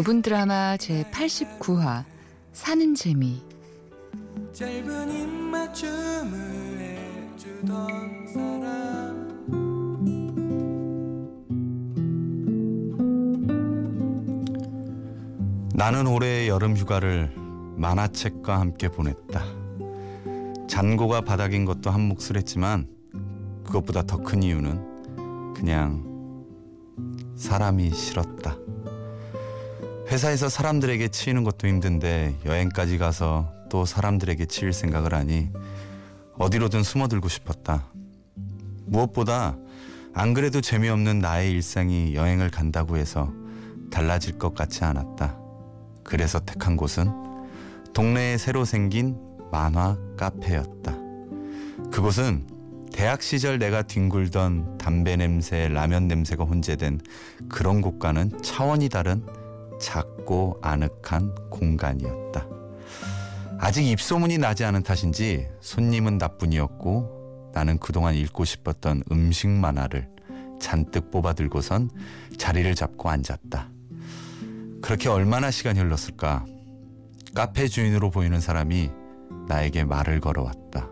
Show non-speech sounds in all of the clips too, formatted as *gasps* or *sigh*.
5분 드라마 제 89화 사는 재미 짧은 입맞춤을 해주던 사람 나는 올해 여름 휴가를 만화책과 함께 보냈다. 잔고가 바닥인 것도 한 몫을 했지만 그것보다 더 큰 이유는 그냥 사람이 싫었다. 회사에서 사람들에게 치이는 것도 힘든데 여행까지 가서 또 사람들에게 치일 생각을 하니 어디로든 숨어들고 싶었다. 무엇보다 안 그래도 재미없는 나의 일상이 여행을 간다고 해서 달라질 것 같지 않았다. 그래서 택한 곳은 동네에 새로 생긴 만화 카페였다. 그곳은 대학 시절 내가 뒹굴던 담배 냄새, 라면 냄새가 혼재된 그런 곳과는 차원이 다른 작고 아늑한 공간이었다. 아직 입소문이 나지 않은 탓인지 손님은 나뿐이었고 나는 그동안 읽고 싶었던 음식 만화를 잔뜩 뽑아들고선 자리를 잡고 앉았다. 그렇게 얼마나 시간이 흘렀을까? 카페 주인으로 보이는 사람이 나에게 말을 걸어왔다.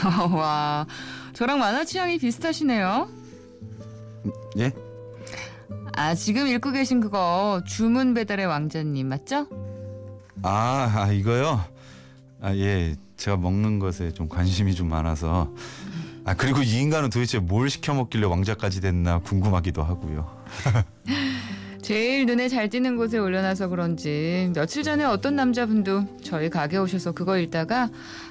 *laughs* 와 저랑 만화 취향이 비슷하시네요 예? 아 지금 읽고 계신 그거 주문 배달의 왕자님 맞죠? 아, 아 이거요? 아, 예. 제가 먹는 것에 좀 관심이 좀 많아서. 아, 그리고 이 인간은 도대체 뭘 시켜 먹길래 왕자까지 됐나 궁금하기도 하고요. *laughs* 제일 눈에 잘 띄는 곳에 올려놔서 그런지 며칠 전에 어떤 남자분도 저희 가게 오셔서 그거 읽다가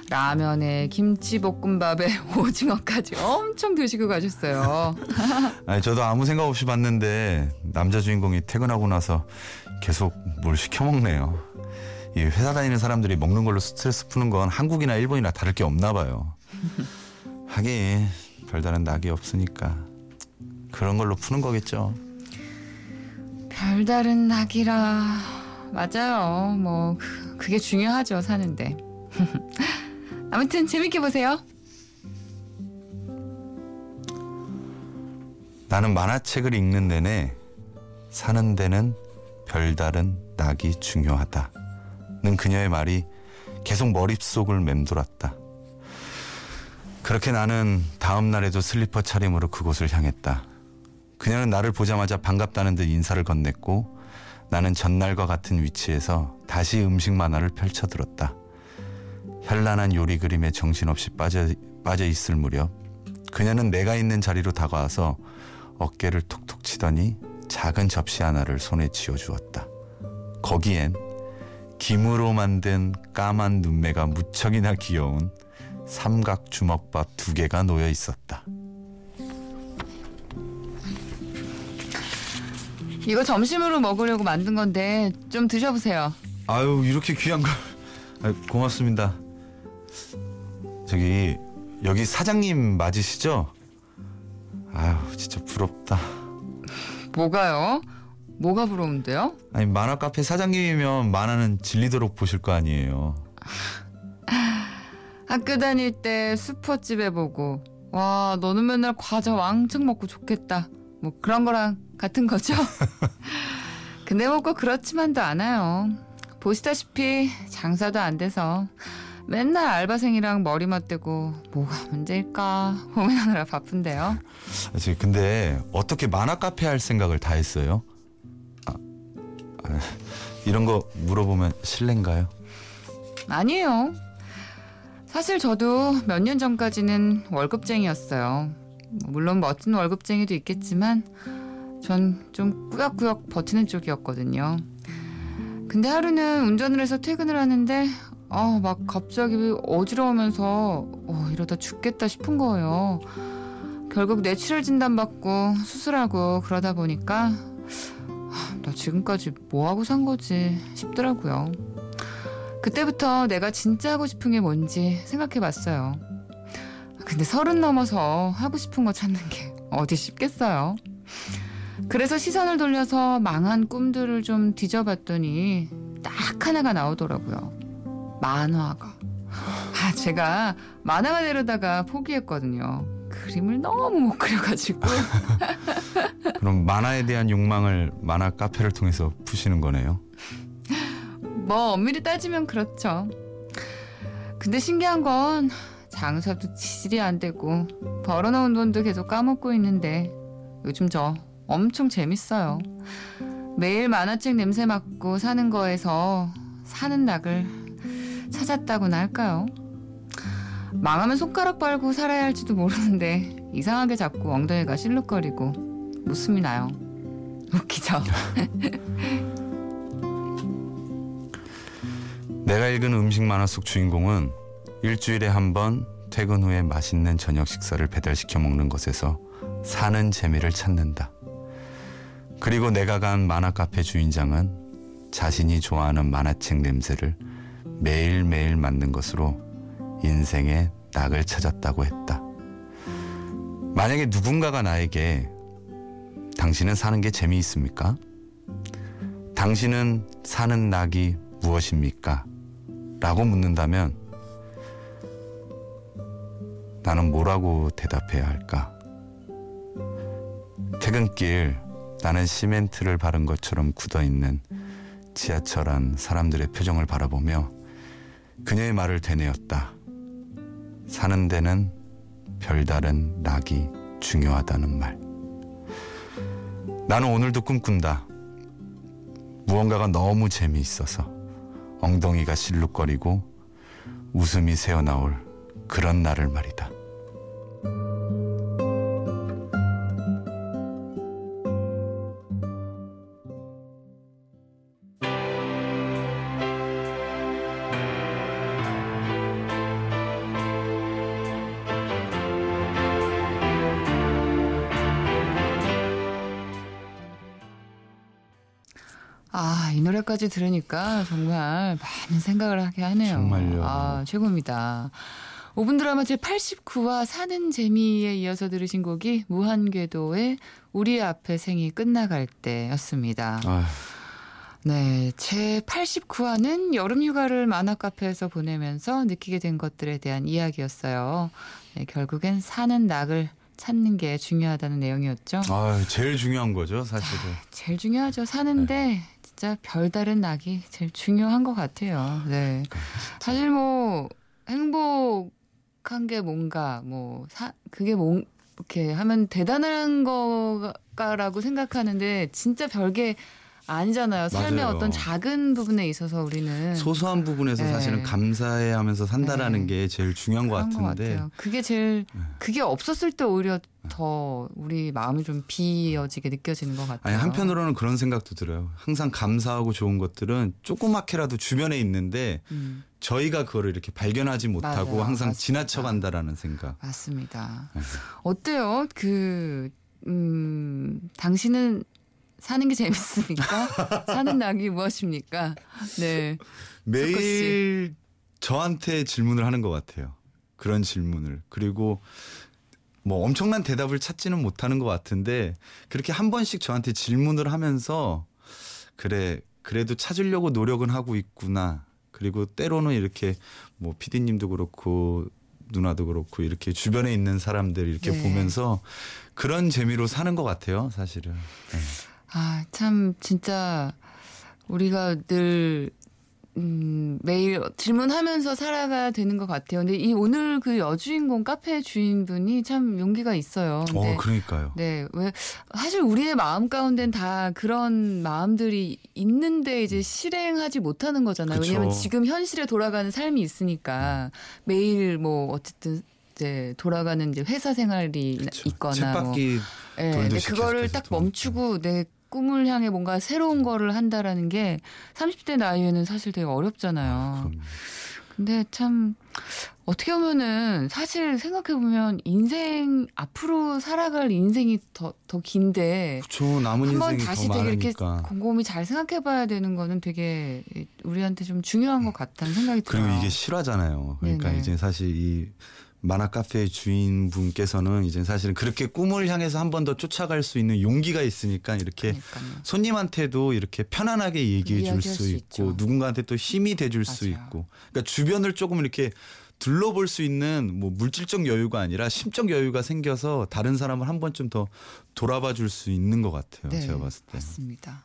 라면에 김치볶음밥에 *laughs* 오징어까지 엄청 드시고 가셨어요. *laughs* 아니, 저도 아무 생각 없이 봤는데 남자 주인공이 퇴근하고 나서 계속 뭘 시켜 먹네요. 이 회사 다니는 사람들이 먹는 걸로 스트레스 푸는 건 한국이나 일본이나 다를 게 없나 봐요. *laughs* 하긴 별다른 낙이 없으니까 그런 걸로 푸는 거겠죠. 별다른 낙이라 맞아요. 뭐 그- 그게 중요하죠 사는데. *laughs* 아무튼 재밌게 보세요. 나는 만화책을 읽는 내내 사는 데는 별다른 낙이 중요하다 는 그녀의 말이 계속 머릿속을 맴돌았다. 그렇게 나는 다음 날에도 슬리퍼 차림으로 그곳을 향했다. 그녀는 나를 보자마자 반갑다는 듯 인사를 건넸고 나는 전날과 같은 위치에서 다시 음식 만화를 펼쳐들었다. 현란한 요리 그림에 정신없이 빠져, 빠져 있을 무렵 그녀는 내가 있는 자리로 다가와서 어깨를 톡톡 치더니 작은 접시 하나를 손에 쥐어주었다. 거기엔 김으로 만든 까만 눈매가 무척이나 귀여운 삼각 주먹밥 두 개가 놓여 있었다. 이거 점심으로 먹으려고 만든 건데 좀 드셔보세요. 아유 이렇게 귀한 걸 아유, 고맙습니다. 저기 여기 사장님 맞으시죠? 아유 진짜 부럽다. 뭐가요? 뭐가 부러운데요? 아니 만화 카페 사장님이면 만화는 질리도록 보실 거 아니에요. *laughs* 학교 다닐 때 슈퍼집에 보고 와 너는 맨날 과자 왕창 먹고 좋겠다 뭐 그런 거랑 같은 거죠? *laughs* 근데 뭐꼭 그렇지만도 않아요 보시다시피 장사도 안 돼서 맨날 알바생이랑 머리 맞대고 뭐가 문제일까 고민하느라 바쁜데요 저 근데 어떻게 만화 카페 할 생각을 다 했어요? 아, 아, 이런 거 물어보면 실례인가요? 아니에요 사실 저도 몇 년 전까지는 월급쟁이였어요 뭐 물론 멋진 월급쟁이도 있겠지만 전 좀 꾸역꾸역 버티는 쪽이었거든요. 근데 하루는 운전을 해서 퇴근을 하는데 아 막 갑자기 어지러우면서 어, 이러다 죽겠다 싶은 거예요. 결국 뇌출혈 진단 받고 수술하고 그러다 보니까 아, 나 지금까지 뭐 하고 산 거지 싶더라고요. 그때부터 내가 진짜 하고 싶은 게 뭔지 생각해 봤어요. 근데 서른 넘어서 하고 싶은 거 찾는 게 어디 쉽겠어요. 그래서 시선을 돌려서 망한 꿈들을 좀 뒤져봤더니 딱 하나가 나오더라고요. 만화가. 아, 제가 만화가 되려다가 포기했거든요. 그 그림을 너무 못 그려가지고 *laughs* 그럼 만화에 대한 욕망을 만화 카페를 통해서 푸시는 거네요. 뭐 엄밀히 따지면 그렇죠. 근데 신기한 건 장사도 지질이 안 되고 벌어놓은 돈도 계속 까먹고 있는데 요즘 저 엄청 재밌어요. 매일 만화책 냄새 맡고 사는 거에서 사는 낙을 찾았다고나 할까요? 망하면 손가락 빨고 살아야 할지도 모르는데 이상하게 자꾸 엉덩이가 실룩거리고 웃음이 나요. 웃기죠? *laughs* 내가 읽은 음식 만화 속 주인공은 일주일에 한 번 퇴근 후에 맛있는 저녁 식사를 배달시켜 먹는 것에서 사는 재미를 찾는다. 그리고 내가 간 만화 카페 주인장은 자신이 좋아하는 만화책 냄새를 매일매일 맡는 것으로 인생의 낙을 찾았다고 했다. 만약에 누군가가 나에게 당신은 사는 게 재미있습니까? 당신은 사는 낙이 무엇입니까? 라고 묻는다면 나는 뭐라고 대답해야 할까? 퇴근길 나는 시멘트를 바른 것처럼 굳어 있는 지하철 안 사람들의 표정을 바라보며 그녀의 말을 되뇌었다. 사는 데는 별다른 낙이 중요하다는 말. 나는 오늘도 꿈꾼다. 무언가가 너무 재미있어서 엉덩이가 실룩거리고 웃음이 새어나올 그런 날을 말이다. 노래까지 들으니까 정말 많은 생각을 하게 하네요. 정말요. 아, 최고입니다. 5분 드라마 제 89화 사는 재미에 이어서 들으신 곡이 무한궤도의 우리 앞에 생이 끝나갈 때였습니다. 아휴, 네, 제 89화는 여름 휴가를 만화 카페에서 보내면서 느끼게 된 것들에 대한 이야기였어요. 네, 결국엔 사는 낙을 찾는 게 중요하다는 내용이었죠. 아휴, 제일 중요한 거죠, 사실은. 제일 중요하죠. 사는데 진짜 별다른 낙이 제일 중요한 것 같아요. 네. 사실 뭐 행복한 게 뭔가 뭐 사, 그게 뭔 이렇게 하면 대단한 거라고 생각하는데 진짜 별게 아니잖아요. 삶의 맞아요. 어떤 작은 부분에 있어서 우리는 소소한 부분에서 네. 사실은 감사해 하면서 산다라는 네. 게 제일 중요한 것것 같은데. 같아요. 그게 제일 네. 그게 없었을 때 오히려 더 우리 마음이 좀 비어지게 느껴지는 것 같아요. 아니 한편으로는 그런 생각도 들어요. 항상 감사하고 좋은 것들은 조그맣게라도 주변에 있는데 음, 저희가 그거를 이렇게 발견하지 못하고 맞아요. 항상 맞습니다. 지나쳐 간다라는 생각. 맞습니다. 네. 어때요? 그, 음, 당신은 사는 게 재밌습니까? *laughs* 사는 낙이 무엇입니까? 네. 매일 저한테 질문을 하는 것 같아요. 그런 질문을. 그리고 뭐 엄청난 대답을 찾지는 못하는 것 같은데 그렇게 한 번씩 저한테 질문을 하면서 그래 그래도 찾으려고 노력은 하고 있구나. 그리고 때로는 이렇게 뭐 피디님도 그렇고 누나도 그렇고 이렇게 주변에 있는 사람들 이렇게 네. 보면서 그런 재미로 사는 것 같아요, 사실은. 네. 아, 참, 진짜, 우리가 늘, 음, 매일 질문하면서 살아가야 되는 것 같아요. 근데 이 오늘 그 여주인공 카페 주인분이 참 용기가 있어요. 근데 어, 그러니까요. 네, 왜 사실 우리의 마음 가운데는 다 그런 마음들이 있는데 이제 실행하지 못하는 거잖아요. 그쵸. 왜냐하면 지금 현실에 돌아가는 삶이 있으니까 매일 뭐 어쨌든 이제 돌아가는 이제 회사 생활이 그쵸. 있거나 뭐, 예, 근데 돌듯이 그거를 딱. 멈추고 내 꿈을 향해 뭔가 새로운 거를 한다라는 게 30대 나이에는 사실 되게 어렵잖아요. 근데 참 어떻게 보면은 사실 생각해 보면 인생 앞으로 살아갈 인생이 더 더 긴데 그쵸 남은 한번 인생이 다시 더 되게 이렇게 많으니까. 곰곰이 잘 생각해 봐야 되는 거는 되게 우리한테 좀 중요한 것 같다는 생각이 들어요. 그리고 이게 실화잖아요. 그러니까 네네. 이제 사실 이 만화 카페 주인분께서는 이제 사실은 그렇게 꿈을 향해서 한 번 더 쫓아갈 수 있는 용기가 있으니까 이렇게 그러니까요. 손님한테도 이렇게 편안하게 얘기해 줄수수 있고 있죠. 누군가한테 또 힘이 돼 줄 수. 있고 그러니까 주변을 조금 이렇게 둘러볼 수 있는 뭐 물질적 여유가 아니라 심적 여유가 생겨서 다른 사람을 한 번쯤 더 돌아봐 줄 수 있는 것 같아요. 제가 봤을 때. 맞습니다.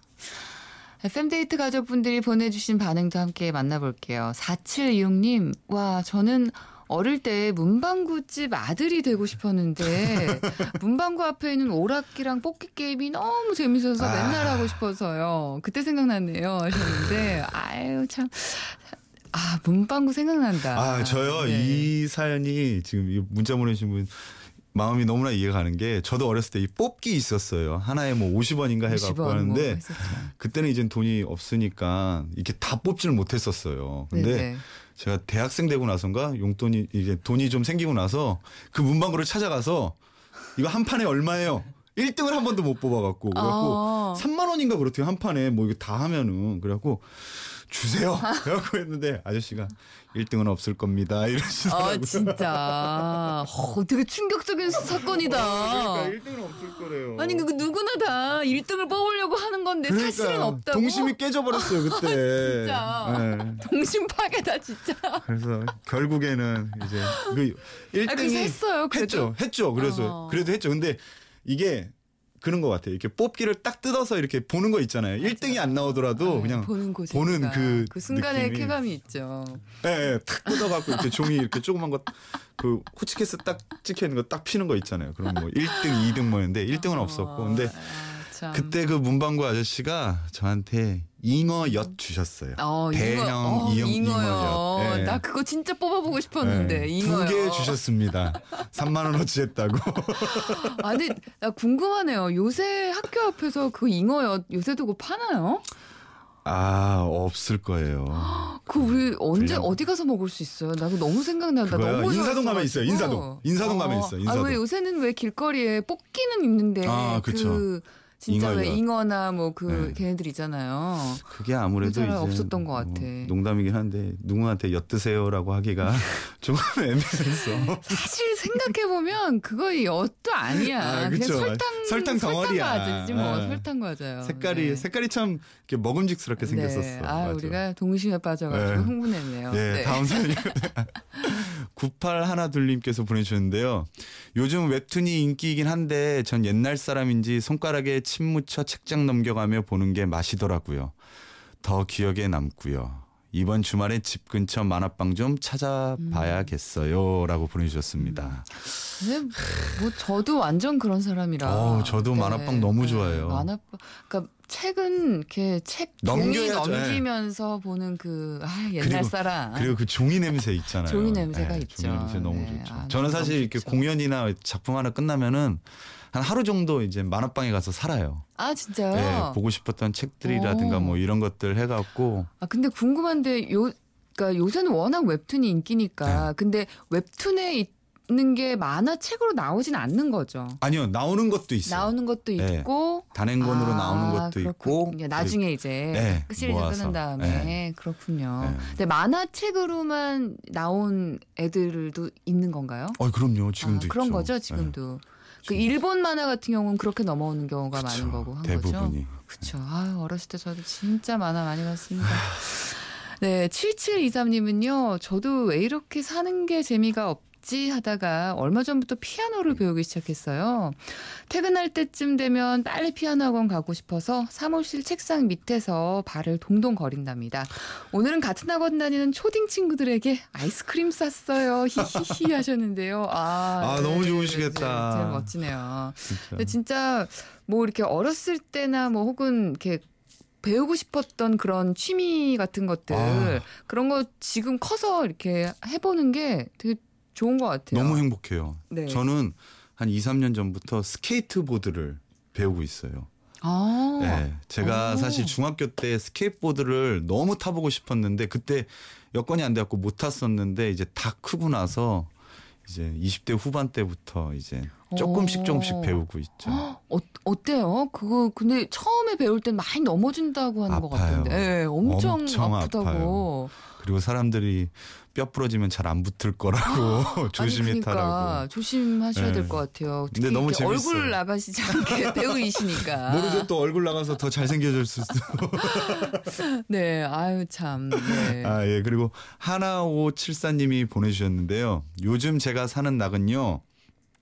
FM데이트 가족분들이 보내주신 반응도 함께 만나볼게요. 4726님, 와, 저는 어릴 때 문방구집 아들이 되고 싶었는데 *laughs* 문방구 앞에 있는 오락기랑 뽑기 게임이 너무 재밌어서 아. 맨날 하고 싶어서요. 그때 생각났네요. 하셨는데 *laughs* 아유 참. 아 문방구 생각난다. 아, 저요. 네. 이 사연이 지금 이 문자 보내신 분 마음이 너무나 이해가 가는 게 저도 어렸을 때 이 뽑기 있었어요. 하나에 뭐 50원인가 해갖고 50원 뭐 하는데 했었죠. 그때는 이제 돈이 없으니까 이렇게 다 뽑지를 못했었어요. 근데 네네. 제가 대학생 되고 나선가 용돈이 이제 돈이 좀 생기고 나서 그 문방구를 찾아가서 이거 한 판에 얼마예요? 1등을 한 번도 못 뽑아갖고 그래갖고 아. 3만 원인가 그렇대요 한 판에 뭐 이거 다 하면은 그래갖고 주세요 그래갖고 했는데 아저씨가 1등은 없을 겁니다 이러시더라고요. 아 진짜 어, 되게 충격적인 사건이다. 그러니까 1등은 없을 거래요. 아니 그 누구나 다 1등을 뽑으려고 하는 건데 사실은 없다고. 동심이 깨져버렸어요 *laughs* 그때. 진짜. 네. 동심 파괴다 진짜. 그래서 결국에는 이제 그 1등이 아, 했어요, 그래도? 했죠. 했죠. 그래서 어. 그래도 했죠. 근데 이게 그런 것 같아요. 이렇게 뽑기를 딱 뜯어서 이렇게 보는 거 있잖아요. 1등이 안 나오더라도 그냥 네, 보는 곳 보는 그 그 순간의 느낌이. 쾌감이 있죠. 예, 예, 탁 뜯어갖고 이렇게 종이 이렇게 조그만 거 그 호치케스 딱 찍혀 있는 거 딱 피는 거 있잖아요. 그럼 뭐 1등, 2등 뭐였는데 1등은 없었고 근데 아, 참. 그때 그 문방구 아저씨가 저한테 잉어 엿 주셨어요. 어, 대형 잉어, 어. 잉어 엿. 예. 나 그거 진짜 뽑아보고 싶었는데 잉어요. 두개 주셨습니다. *laughs* 3만 원어치 했다고. *laughs* 아니 나 궁금하네요. 요새 학교 앞에서 그 잉어요 요새 두고 파나요? 아 없을 거예요. *gasps* 그 우리 언제 불량. 어디 가서 먹을 수 있어요? 나 그거 너무 생각난다. 그거요? 너무 인사동 가면. 있어요. 인사동. 인사동 가면 있어, 인사동. 아, 왜 요새는 왜 길거리에 뽑기는 있는데 아, 그쵸. 그 진짜 왜 잉어요. 잉어나 뭐그 네. 걔네들 있잖아요. 그게 아무래도 잘 이제 없었던 것 같아. 뭐 농담이긴 한데 누구한테 엿드세요라고 하기가 *laughs* 조금 애매해서. 사실 생각해 보면 그거 엿도 아니야. 아, 그냥. 설탕 설탕 덩어리야. 과자지 뭐 아. 설탕 과자요. 색깔이 네. 색깔이 참 먹음직스럽게 생겼었어. 네. 아, 맞아. 우리가 동심에 빠져가지고 네. 흥분했네요. 네, 다음 사연이 98 하나 둘님께서 보내주셨는데요. 요즘 웹툰이 인기이긴 한데 전 옛날 사람인지 손가락에 침 묻혀 책장 넘겨가며 보는 게 맛이더라고요. 더 기억에 남고요. 이번 주말에 집 근처 만화방 좀 찾아봐야겠어요라고 보내주셨습니다. 근데 뭐 저도 완전 그런 사람이라. 어, 저도 만화방 너무 좋아해요. 만화방, 그러니까 책은 이렇게 책 종이. 예. 넘기면서 보는 그 아, 옛날 그리고- 사람. 그리고 그 종이 냄새 있잖아요. 종이 냄새가 네, 있죠. 종이 냄새 너무 네. 좋죠. 아, 저는 사실 이렇게 좋죠. 공연이나 작품 하나 끝나면은 한 하루 정도 이제 만화방에 가서 살아요. 아 진짜요? 네, 보고 싶었던 책들이라든가 오. 뭐 이런 것들 해갖고 아 근데 궁금한데 요 그러니까 요새는 워낙 웹툰이 인기니까 네. 근데 웹툰에 있는 게 만화책으로 나오진 않는 거죠. 아니요 나오는 것도 있어요. 나오는 것도 네. 있고 단행본으로 아, 나오는 것도 있고 그렇군요. 나중에 이제 네, 시리즈 모아서. 끝난 다음에 네. 그렇군요. 네. 근데 만화책으로만 나온 애들도 있는 건가요? 어 그럼요 지금도 아, 그런 있죠. 거죠 지금도. 그. 일본 만화 같은 경우는 그렇게 넘어오는 경우가 그쵸, 많은 거고 한 거죠. 대부분이 그렇죠. 아, 어렸을 때 저도 진짜 만화 많이 봤습니다. *laughs* 네, 7723님은요. 저도 왜 이렇게 사는 게 재미가 없 지 하다가 얼마 전부터 피아노를 배우기 시작했어요. 퇴근할 때쯤 되면 빨리 피아노 학원 가고 싶어서 사무실 책상 밑에서 발을 동동 거린답니다. 오늘은 같은 학원 다니는 초딩 친구들에게 아이스크림 쌌어요. 히히히 *laughs* 하셨는데요. 아, 아, 너무 좋으시겠다. 네, 되게 멋지네요. 진짜 근데 진짜 뭐 이렇게 어렸을 때나 뭐 혹은 이렇게 배우고 싶었던 그런 취미 같은 것들 아. 그런 거 지금 커서 이렇게 해보는 게 되게 좋은 것 같아요. 너무 행복해요. 네. 저는 한 2, 3년 전부터 스케이트보드를 배우고 있어요. 아, 네, 제가 오. 사실 중학교 때 스케이트보드를 너무 타보고 싶었는데 그때 여건이 안 돼갖고 못 탔었는데 이제 다 크고 나서 이제 20대 후반 때부터 이제 조금씩 오. 조금씩 배우고 있죠. 어, 어때요? 그거 근데 처음에 배울 땐 많이 넘어진다고 하는 것 아파요. 같은데, 네, 엄청, 엄청 아프다고. 그리고 사람들이 뼈 부러지면 잘 안 붙을 거라고 조심히 *laughs* 아니, 그러니까 타라고. 조심하셔야 네. 될것 같아요. 근데 너무 재밌어요. 얼굴 나가시지 않게 *laughs* 배우이시니까. 모르죠 또 얼굴 나가서 더 잘생겨질 수도. *laughs* 네, 아유 참. 네. 아 예 그리고 하나오칠사님이 보내주셨는데요. 요즘 제가 사는 낙은요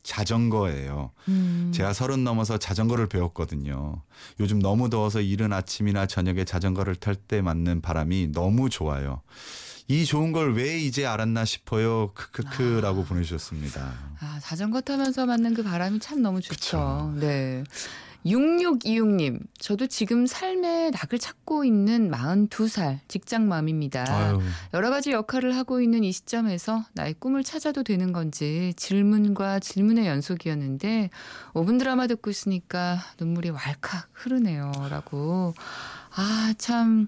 자전거예요. 음, 제가 서른 넘어서 자전거를 배웠거든요. 요즘 너무 더워서 이른 아침이나 저녁에 자전거를 탈 때 맞는 바람이 너무 좋아요. 이 좋은 걸 왜 이제 알았나 싶어요. 크크크라고 보내주셨습니다. 아, 자전거 타면서 맞는 그 바람이 참 너무 좋죠. 그쵸. 네. 6626님, 저도 지금 삶의 낙을 찾고 있는 42살 직장맘입니다. 아유, 여러 가지 역할을 하고 있는 이 시점에서 나의 꿈을 찾아도 되는 건지 질문과 질문의 연속이었는데 5분 드라마 듣고 있으니까 눈물이 왈칵 흐르네요. 라고. 아, 참.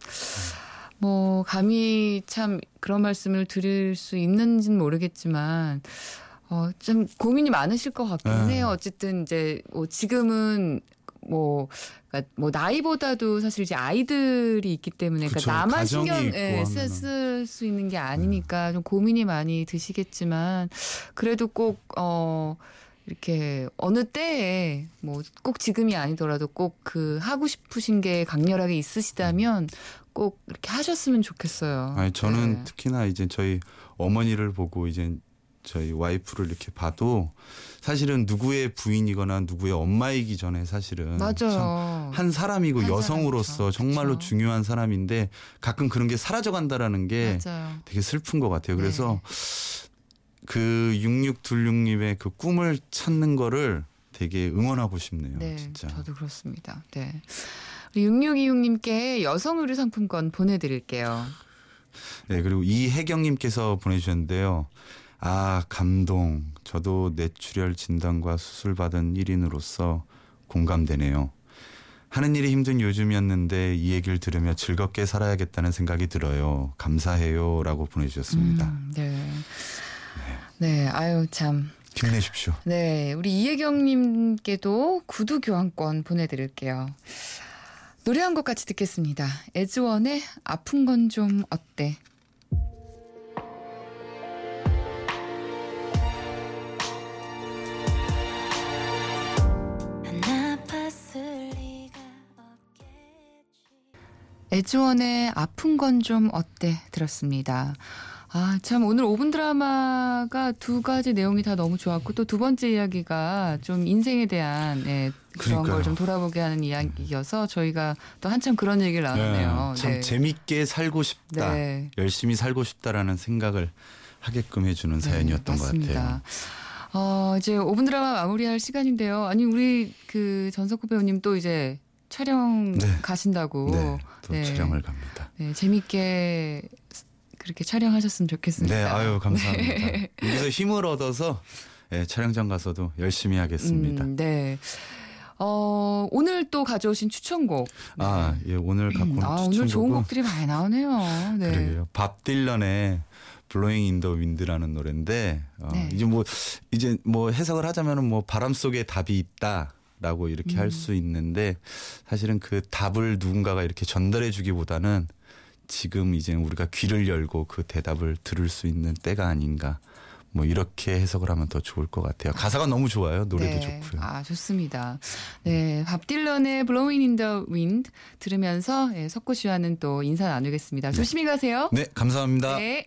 뭐, 감히 참 그런 말씀을 드릴 수 있는지는 모르겠지만, 어, 좀 고민이 많으실 것 같긴 네. 해요. 어쨌든 이제 뭐 지금은 뭐, 그러니까 뭐 나이보다도 사실 이제 아이들이 있기 때문에 그쵸. 그러니까 나만 신경 예, 하면은. 쓸수 있는 게 아니니까 좀 고민이 많이 드시겠지만 그래도 꼭 어. 이렇게 어느 때에 뭐 꼭 지금이 아니더라도 꼭 그 하고 싶으신 게 강렬하게 있으시다면 꼭 이렇게 하셨으면 좋겠어요. 아니 저는 네. 특히나 이제 저희 어머니를 보고 이제 저희 와이프를 이렇게 봐도 사실은 누구의 부인이거나 누구의 엄마이기 전에 사실은. 한 사람이고 한 여성으로서 사람이죠. 정말로 그쵸. 중요한 사람인데 가끔 그런 게 사라져 간다라는 게 맞아요. 되게 슬픈 것 같아요. 네. 그래서 그 6626님의 그 꿈을 찾는 거를 되게 응원하고 싶네요. 네, 진짜. 저도 그렇습니다. 네. 우리 6626님께 여성 의류 상품권 보내드릴게요. 네, 그리고 이혜경님께서 보내주셨는데요. 아, 감동. 저도 뇌출혈 진단과 수술받은 1인으로서 공감되네요. 하는 일이 힘든 요즘이었는데 이 얘기를 들으며 즐겁게 살아야겠다는 생각이 들어요. 감사해요. 라고 보내주셨습니다. 음, 네. 네, 아유, 참. 힘내십시오. 네, 우리 이혜경님께도 구두 교환권 보내드릴게요. 노래 한 곡 같이 듣겠습니다. 에즈원의 아픈 건 좀 어때? 에즈원의 아픈 건 좀 어때 들었습니다. 아, 참 오늘 5분 드라마가 두 가지 내용이 다 너무 좋았고 또 두 번째 이야기가 좀 인생에 대한 예, 그런. 걸 좀 돌아보게 하는 이야기여서 저희가 또 한참 그런 얘기를 나누네요. 네, 참 재밌게 살고 싶다. 네. 열심히 살고 싶다라는 생각을 하게끔 해주는 사연이었던 네, 것. 같아요. 어, 이제 5분 드라마 마무리할 시간인데요. 아니 우리 그 전석구 배우님 또 이제 촬영 네. 가신다고 네, 또 네. 촬영을 갑니다. 네, 재밌게 그렇게 촬영하셨으면 좋겠습니다. 네, 아유 감사합니다. *laughs* 여기서 힘을 얻어서 예, 촬영장 가서도 열심히 하겠습니다. 음, 네. 어, 오늘 또 가져오신 추천곡. 아, 예, 오늘 갖고 온 아, 오늘 좋은 곡들이 많이 나오네요. 네. 그러게요. 밥 딜런의 Blowin' in the Wind라는 노래인데 어, 네. 이제 뭐 이제 뭐 해석을 하자면은 뭐 바람 속에 답이 있다 라고 이렇게 음. 할수 있는데 사실은 그 답을 누군가가 이렇게 전달해 주기보다는 지금 이제 우리가 귀를 열고 그 대답을 들을 수 있는 때가 아닌가 뭐 이렇게 해석을 하면 더 좋을 것 같아요. 가사가 너무 좋아요. 노래도 네. 좋고요. 아, 좋습니다. 네. 밥 딜런의 Blowing in the Wind 들으면서 예, 석구 씨와는 또 인사 나누겠습니다. 조심히 가세요. 네, 감사합니다. 네.